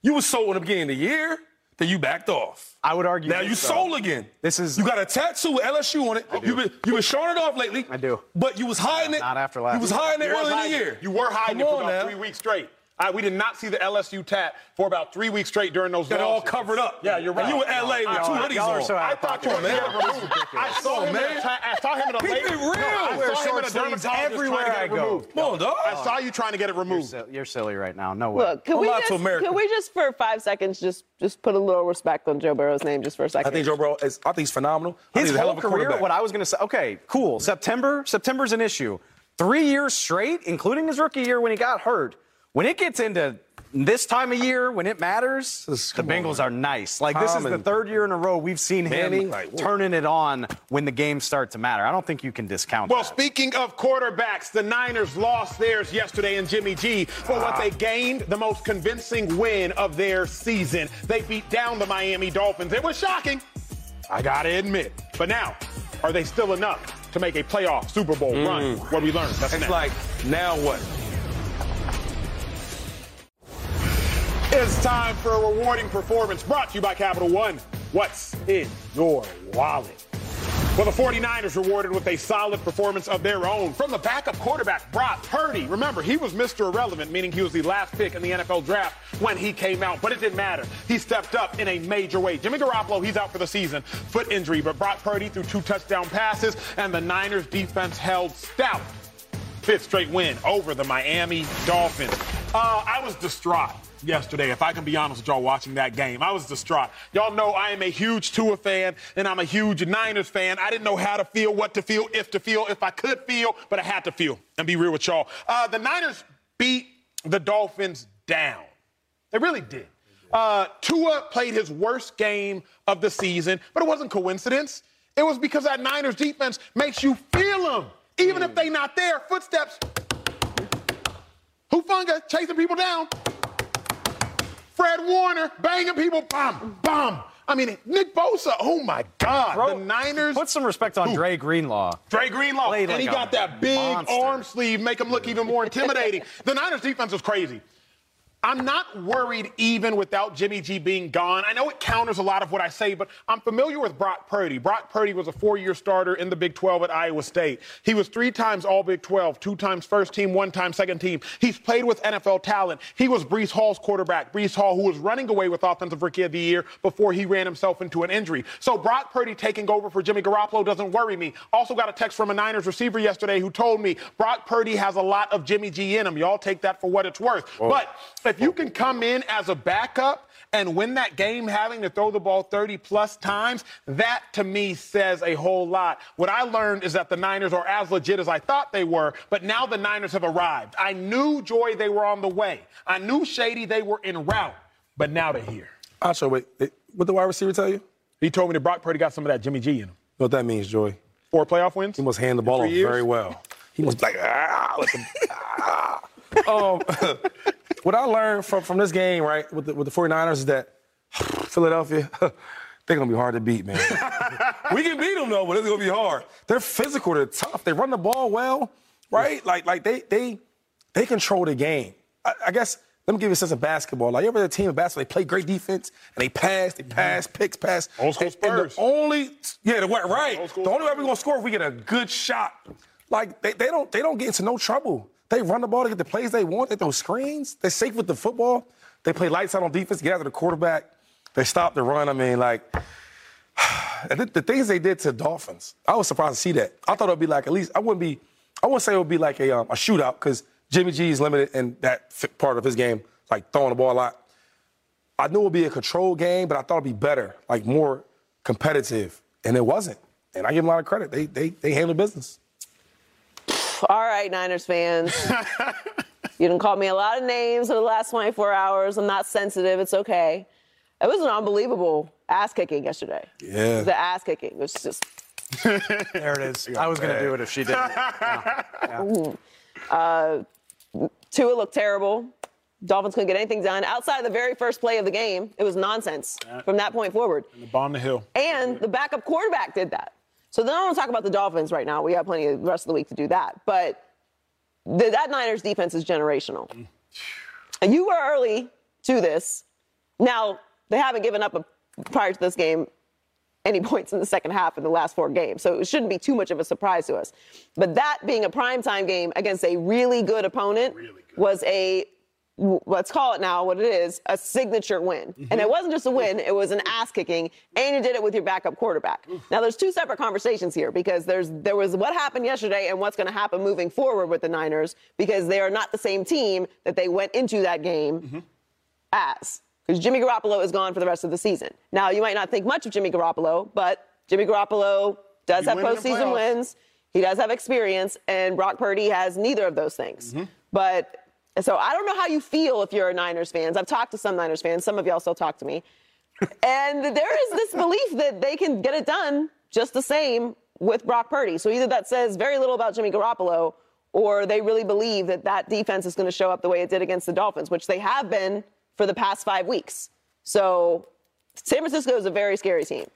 S2: You were sold in the beginning of the year. Then you backed off.
S3: I would argue
S2: Now you
S3: though.
S2: sold again.
S3: This is-
S2: you got a tattoo with LSU on it. You've been you've been showing it off lately.
S3: I do.
S2: But you was hiding it.
S3: Not after last
S2: You was hiding it
S1: You
S2: early in the year.
S1: You were hiding
S2: Come
S1: it for about
S2: now.
S1: three weeks straight. Uh, we did not see the LSU tat for about three weeks straight during those.
S2: Got it all covered up.
S1: Yeah, you're right.
S2: And you in LA with two hoodies on.
S3: so
S1: I thought you were
S2: man.
S1: I saw him.
S2: man.
S1: In a I saw him in a
S2: Keep
S1: late.
S2: it real.
S1: No, I
S2: I wear
S1: saw him in a
S3: short sleeves
S1: dermatologist
S3: everywhere
S1: trying to get
S3: I
S1: it
S3: go.
S1: removed.
S2: Come on, dog.
S1: I saw you trying to get it removed.
S3: Sil- You're silly right now. No way.
S4: Look, can
S2: Don't
S4: we just can we just for five seconds just just put a little respect on Joe Burrow's name just for a second?
S2: I think Joe Burrow is. I think he's phenomenal.
S3: His
S2: he's a hell
S3: whole
S2: of a
S3: career, what I was going to say, okay, cool. September, September's an issue. Three years straight, including his rookie year when he got hurt. When it gets into this time of year when it matters,
S2: This-
S3: the
S2: come on,
S3: Bengals are nice. Like this is the third year in a row we've seen him
S2: Manning, like,
S3: turning it on when the games start to matter. I don't think you can discount
S1: Well,
S3: that.
S1: speaking of quarterbacks, the Niners lost theirs yesterday in Jimmy G for what ah. they gained the most convincing win of their season. They beat down the Miami Dolphins. It was shocking, I gotta admit. But now, are they still enough to make a playoff Super Bowl mm. run? What we learned. That's
S2: It's
S1: next.
S2: like, now what?
S1: It's time for a rewarding performance brought to you by Capital One. What's in your wallet? Well, the 49ers rewarded with a solid performance of their own from the backup quarterback, Brock Purdy. Remember, he was Mr. Irrelevant, meaning he was the last pick in the NFL draft when he came out, but it didn't matter. He stepped up in a major way. Jimmy Garoppolo, he's out for the season, foot injury, but Brock Purdy threw two touchdown passes, and the Niners defense held stout fifth straight win over the Miami Dolphins. Uh, I was distraught yesterday, if I can be honest with y'all watching that game. I was distraught. Y'all know I am a huge Tua fan and I'm a huge Niners fan. I didn't know how to feel, what to feel, if to feel, if I could feel, but I had to feel and be real with y'all. Uh, the Niners beat the Dolphins down. They really did. Uh, Tua played his worst game of the season, but it wasn't coincidence. It was because that Niners defense makes you feel them. Even if they not there, footsteps. Hufanga chasing people down. Fred Warner banging people, bam, bam. I mean, Nick Bosa, oh my God.
S3: Bro,
S1: the Niners.
S3: Put some respect on
S1: Who?
S3: Dre Greenlaw.
S1: Dre Greenlaw,
S3: Played
S1: and he
S3: like a
S1: got that big
S3: monster.
S1: arm sleeve, make him look even more intimidating. the Niners defense was crazy. I'm not worried even without Jimmy G being gone. I know it counters a lot of what I say, but I'm familiar with Brock Purdy. Brock Purdy was a four-year starter in the Big 12 at Iowa State. He was three times All Big 12, two times first team, one time second team. He's played with NFL talent. He was Breece Hall's quarterback. Breece Hall, who was running away with Offensive Rookie of the Year before he ran himself into an injury. So Brock Purdy taking over for Jimmy Garoppolo doesn't worry me. Also got a text from a Niners receiver yesterday who told me Brock Purdy has a lot of Jimmy G in him. Y'all take that for what it's worth. But if you can come in as a backup and win that game having to throw the ball 30 plus times, that to me says a whole lot. What I learned is that the Niners are as legit as I thought they were, but now the Niners have arrived. I knew Joy they were on the way. I knew Shady they were en route, but now they're here.
S2: Acho, wait, what the wide receiver tell you?
S1: He told me that Brock Purdy got some of that Jimmy G in him.
S2: You know what that means, Joy?
S1: Four playoff wins?
S2: He must hand the ball off
S1: years?
S2: very well. He must be like, ah, with the, ah. Um, what I learned from, from this game, right, with the, with the 49ers is that Philadelphia, they're going to be hard to beat, man. we can beat them, though, but it's going to be hard. They're physical, they're tough, they run the ball well, right? Like, like they, they, they control the game. I, I guess, let me give you a sense of basketball. Like, you ever had a team of basketball, they play great defense, and they pass, they mm-hmm. pass, picks, pass.
S1: Old school
S2: And- and the only, yeah, the, right. The only way we're going to score if we get a good shot. Like they, they don't they don't get into no trouble. They run the ball to get the plays they want. They throw screens. They're safe with the football. They play lights out on defense. Get after the quarterback. They stop the run. I mean, like and the, the things they did to Dolphins. I was surprised to see that. I thought it'd be like at least I wouldn't be. I wouldn't say it would be like a um, a shootout because Jimmy G is limited in that part of his game, like throwing the ball a lot. I knew it would be a control game, but I thought it'd be better, like more competitive, and it wasn't. And I give them a lot of credit. They they they handled business.
S4: All right, Niners fans. you didn't call me a lot of names in the last 24 hours. I'm not sensitive. It's okay. It was an unbelievable ass kicking yesterday.
S2: Yeah.
S4: The ass kicking It was just
S3: There it is. I was going to do it if she didn't.
S4: uh Tua looked terrible. Dolphins couldn't get anything done. Outside of the very first play of the game, it was nonsense from that point forward.
S1: Bomb the hill.
S4: And the backup quarterback did that. So then I want to talk about the Dolphins right now. We have plenty of the rest of the week to do that. But the, that Niners defense is generational. And you were early to this. Now, they haven't given up a, prior to this game any points in the second half in the last four games. So it shouldn't be too much of a surprise to us. But that being a primetime game against a really good opponent was a let's call it now what it is a signature win. And it wasn't just a win, it was an ass kicking, and you did it with your backup quarterback. Now there's two separate conversations here because there's there was what happened yesterday and what's going to happen moving forward with the Niners because they are not the same team that they went into that game as. Because Jimmy Garoppolo is gone for the rest of the season. Now, you might not think much of Jimmy Garoppolo, but Jimmy Garoppolo does
S1: You
S4: have
S1: win
S4: postseason wins. He does have experience, and Brock Purdy has neither of those things.
S1: Mm-hmm.
S4: But And so I don't know how you feel if you're a Niners fans. I've talked to some Niners fans. Some of y'all still talk to me. and there is this belief that they can get it done just the same with Brock Purdy. So either that says very little about Jimmy Garoppolo, or they really believe that that defense is going to show up the way it did against the Dolphins, which they have been for the past five weeks. So San Francisco is a very scary team.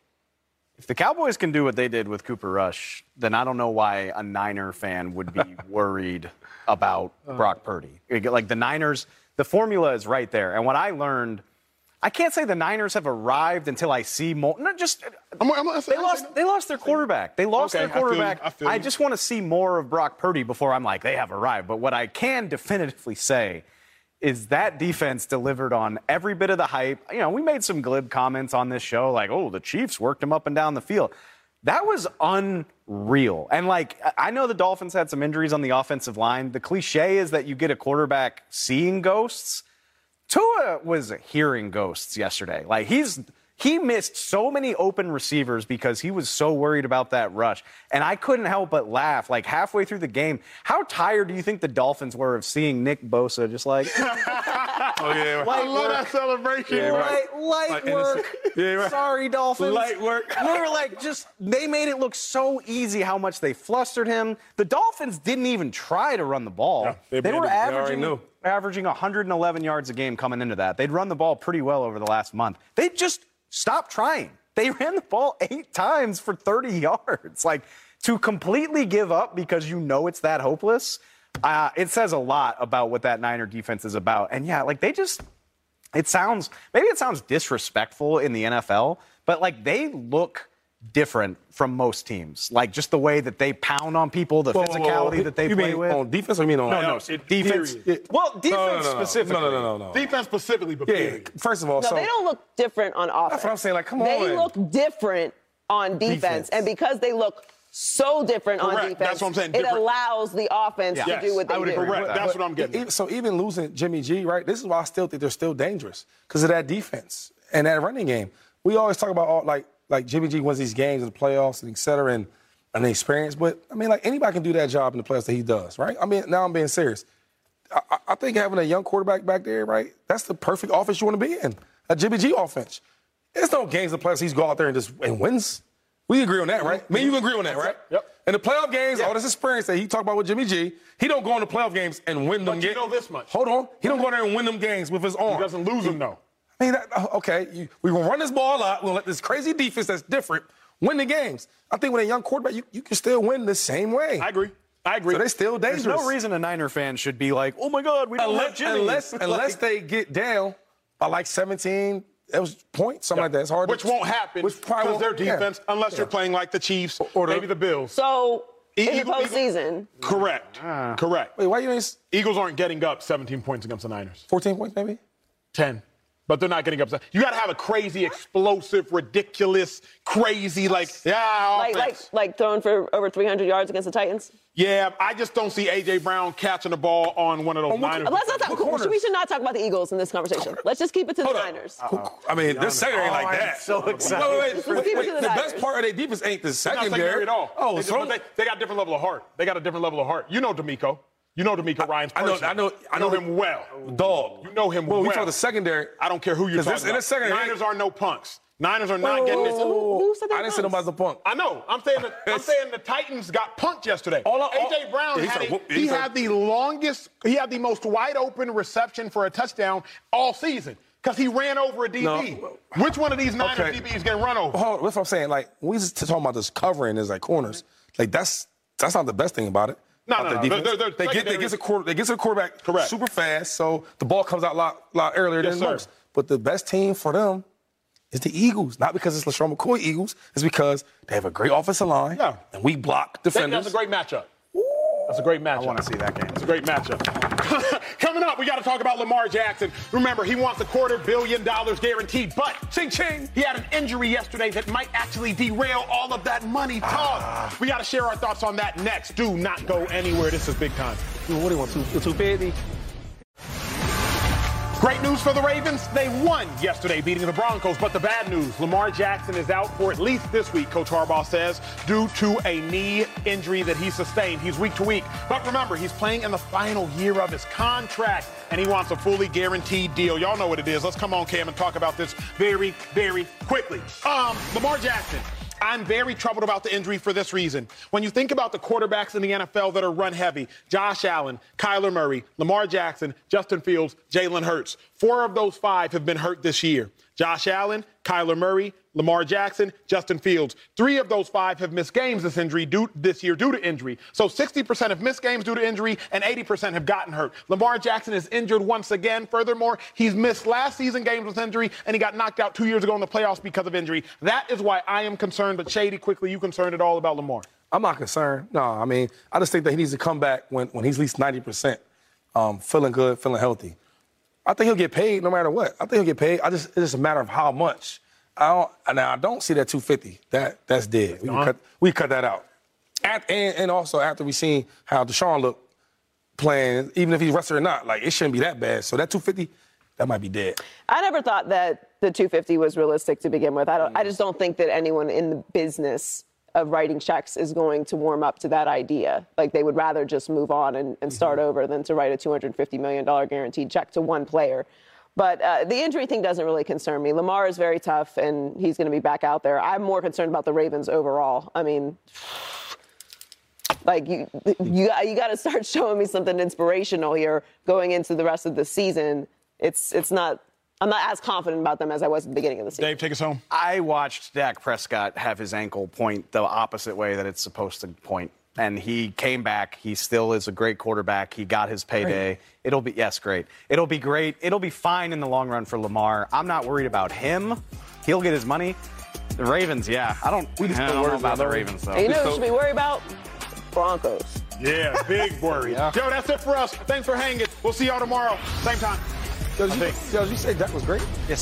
S3: If the Cowboys can do what they did with Cooper Rush, then I don't know why a Niner fan would be worried about uh. Brock Purdy. Like the Niners, the formula is right there. And what I learned, I can't say the Niners have arrived until I see more. Not just
S1: I'm- I'm-
S3: they lost. They lost their quarterback. They lost
S1: Okay,
S3: their
S1: feel you,
S3: quarterback.
S1: I feel you.
S3: just want to see more of Brock Purdy before I'm like they have arrived. But what I can definitively say is that defense delivered on every bit of the hype. You know, we made some glib comments on this show, like, "Oh, the Chiefs worked him up and down the field." That was unreal. And like, I- I know the Dolphins had some injuries on the offensive line. The cliche is that you get a quarterback seeing ghosts. Tua was hearing ghosts yesterday. Like he's he missed so many open receivers because he was so worried about that rush. And I couldn't help but laugh. Like halfway through the game, how tired do you think the Dolphins were of seeing Nick Bosa just like
S2: Oh yeah.
S1: I love that celebration.
S2: Yeah, right.
S3: light, light
S2: Like
S3: work?
S2: Yeah, right.
S3: Sorry, Dolphins.
S2: Light work.
S3: we were like, just they made it look so easy how much they flustered him. The Dolphins didn't even try to run the ball.
S1: Yeah, they
S3: they, were.
S1: They
S3: averaging
S2: knew.
S3: averaging 111 yards a game coming into that. They'd run the ball pretty well over the last month. They just stopped trying. They ran the ball eight times for 30 yards. Like to completely give up because you know it's that hopeless. Uh, it says a lot about what that Niner defense is about. And yeah, like they just it sounds maybe it sounds disrespectful in the NFL, but like they look different from most teams. Like just the way that they pound on people, the
S2: Whoa, whoa,
S3: physicality
S2: whoa.
S3: that they
S2: you
S3: play
S2: mean
S3: with.
S2: on defense or you mean on
S3: no, no,
S1: No, it-
S3: defense.
S1: period.
S3: Well, defense
S2: no, no, no.
S3: specifically.
S2: No, no, no, no, no.
S1: Defense specifically, but
S2: Yeah.
S1: period.
S2: First of all,
S4: No,
S2: so
S4: they don't look different on offense.
S2: That's what I'm saying, like, come
S4: They
S2: on.
S4: They look different on defense,
S2: Defense.
S4: and because they look so different on defense,
S1: That's what I'm saying,
S4: it allows the offense to
S1: Yes,
S4: do what they
S3: I would
S4: do.
S1: Correct. That's
S2: But
S1: what I'm getting.
S2: even- so even losing Jimmy G, right? This is why I still think they're still dangerous because of that defense and that running game. We always talk about all, like like Jimmy G wins these games in the playoffs and et cetera and an experience. But I mean, like anybody can do that job in the playoffs that he does, right? I mean, now I'm being serious. I, I- think having a young quarterback back there, right? That's the perfect offense you want to be in. A Jimmy G offense. There's no games in the playoffs he's go out there and just and wins. We agree on that, right? Me, you agree on that, right?
S1: Yep.
S2: In the playoff games, all this experience that he talked about with Jimmy G, he don't go in the playoff games and win them
S1: But you
S2: games.
S1: know this much.
S2: Hold on, he don't go in there and win them games with his arm.
S1: He doesn't lose them though.
S2: I mean, that, uh, okay, you, we gonna run this ball out. We'll let this crazy defense that's different win the games. I think with a young quarterback, you, you can still win the same way.
S1: I agree. I agree.
S2: So they still dangerous.
S3: There's no reason a Niner fan should be like, "Oh my God, we don't have
S2: unless
S3: Jimmy."
S2: unless, unless they get down by like 17, it was points, something like that. It's hard.
S1: Which
S2: to,
S1: won't happen
S2: Which probably
S1: because their
S2: won't- yeah.
S1: defense, unless you're playing like the Chiefs
S2: Or
S1: maybe the Bills.
S4: So in the
S1: Eagle- Eagle-
S4: postseason,
S1: Correct. Correct.
S2: Wait, why you ain't
S1: Eagles aren't getting up 17 points against the Niners.
S2: 14 points maybe?
S1: 10. But they're not getting upset. You got to have a crazy, explosive, ridiculous, crazy, like, yeah,
S4: like like
S1: offense.
S4: like throwing for over 300 yards against the Titans.
S1: yeah, I just don't see A.J. Brown catching the ball on one of those
S2: On what-
S1: Niners.
S4: Let's not talk.
S2: Corners?
S4: We should not talk about the Eagles in this conversation. Let's just keep it to the
S2: Hold up.
S4: Niners. Uh-uh.
S2: I mean, this secondary ain't
S3: Oh,
S2: like
S3: I'm
S2: that.
S3: so excited.
S2: Wait, wait, wait.
S4: Let's
S2: wait,
S4: the
S2: the best part of their defense ain't the
S1: They're not
S2: secondary.
S1: secondary at all.
S2: Oh,
S1: they,
S2: so
S1: just, they, they got a different level of heart. They got a different level of heart. You know DeMeco. You know DeMeco Ryans
S2: I know. I know, I
S1: You
S2: know
S1: him well.
S2: Oh, Dog.
S1: You know him
S2: well.
S1: well.
S2: we talk the secondary.
S1: I don't care who you're
S2: 'Cause
S1: talking
S2: this- in
S1: about.
S2: the secondary-
S1: Niners are no punks. Niners are
S2: Whoa,
S1: not getting this.
S2: whoa, whoa, whoa.
S4: Who said they
S2: I didn't say
S4: punks?
S2: nobody's a punk.
S1: I know. I'm saying that, I'm saying the Titans got punked yesterday.
S2: All all-
S1: AJ Brown
S2: Yeah,
S1: had a,
S2: whoop-
S1: he
S2: he started-
S1: had the longest, he had the most wide open reception for a touchdown all season because he ran over a DB.
S2: No.
S1: Which one of these Niners
S2: Okay.
S1: DBs getting run over?
S2: Hold on, that's what I'm saying. Like we just talking about this covering is like corners. Like that's that's not the best thing about it.
S1: No, no, no.
S2: defense.
S1: They're- they're
S2: they get they a quarter they get to the quarterback
S1: Correct.
S2: super fast, so the ball comes out a lot lot earlier
S1: Yes,
S2: than
S1: sir.
S2: most. But the best team for them is the Eagles. Not because it's LeSean McCoy Eagles, it's because they have a great offensive line.
S1: Yeah.
S2: And we block
S1: That-
S2: defenders.
S1: that's a great matchup. That's a great matchup.
S3: I want to see that game.
S1: It's a great matchup. Coming up, we got to talk about Lamar Jackson. Remember, he wants a quarter billion dollars guaranteed, but ching ching, he had an injury yesterday that might actually derail all of that money talk. Ah. We got to share our thoughts on that next. Do not go anywhere. This is big time.
S2: What do you want? Two, two fifty?
S1: Great news for the Ravens. They won yesterday, beating the Broncos. But the bad news Lamar Jackson is out for at least this week, Coach Harbaugh says, due to a knee injury that he sustained. He's week to week. But remember, he's playing in the final year of his contract, and he wants a fully guaranteed deal. Y'all know what it is. Let's come on, Cam, and talk about this very, very quickly. Um, Lamar Jackson. I'm very troubled about the injury for this reason. When you think about the quarterbacks in the NFL that are run heavy, Josh Allen, Kyler Murray, Lamar Jackson, Justin Fields, Jalen Hurts, four of those five have been hurt this year. Josh Allen, Kyler Murray, Lamar Jackson, Justin Fields. Three of those five have missed games this injury due, this year due to injury. So 60% have missed games due to injury, and 80% have gotten hurt. Lamar Jackson is injured once again. Furthermore, he's missed last season games with injury, and he got knocked out two years ago in the playoffs because of injury. That is why I am concerned. But Shady, quickly, you concerned at all about Lamar?
S2: I'm not concerned. No, I mean, I just think that he needs to come back when, when he's at least 90%, um, feeling good, feeling healthy. I think he'll get paid no matter what. I think he'll get paid. I just it's just a matter of how much. I don't now I don't see that 250. That that's dead. We can cut we cut that out. At, and, and also after we seen how Deshaun looked playing, even if he's rested or not, like it shouldn't be that bad. So that 250, that might be dead.
S4: I never thought that the 250 was realistic to begin with. I don't. I just don't think that anyone in the business of writing checks is going to warm up to that idea. Like they would rather just move on and, and start mm-hmm. over than to write a 250 million dollar guaranteed check to one player. But uh, the injury thing doesn't really concern me. Lamar is very tough, and he's going to be back out there. I'm more concerned about the Ravens overall. I mean, like you, you, you got to start showing me something inspirational here going into the rest of the season. It's, it's not. I'm not as confident about them as I was at the beginning of the season.
S1: Dave, take us home.
S3: I watched Dak Prescott have his ankle point the opposite way that it's supposed to point. And he came back. He still is a great quarterback. He got his payday. It'll be, yes, great. It'll be great. It'll be fine in the long run for Lamar. I'm not worried about him. He'll get his money. The Ravens, yeah. I don't,
S2: We just
S3: I don't know about the. Ravens, though.
S4: And you know who should be worried about? Broncos.
S1: Yeah, big worry. Joe, that's it for us. Thanks for hanging. We'll see y'all tomorrow. Same time.
S2: Yo, did you, yo, did you say that was great?
S3: Yes.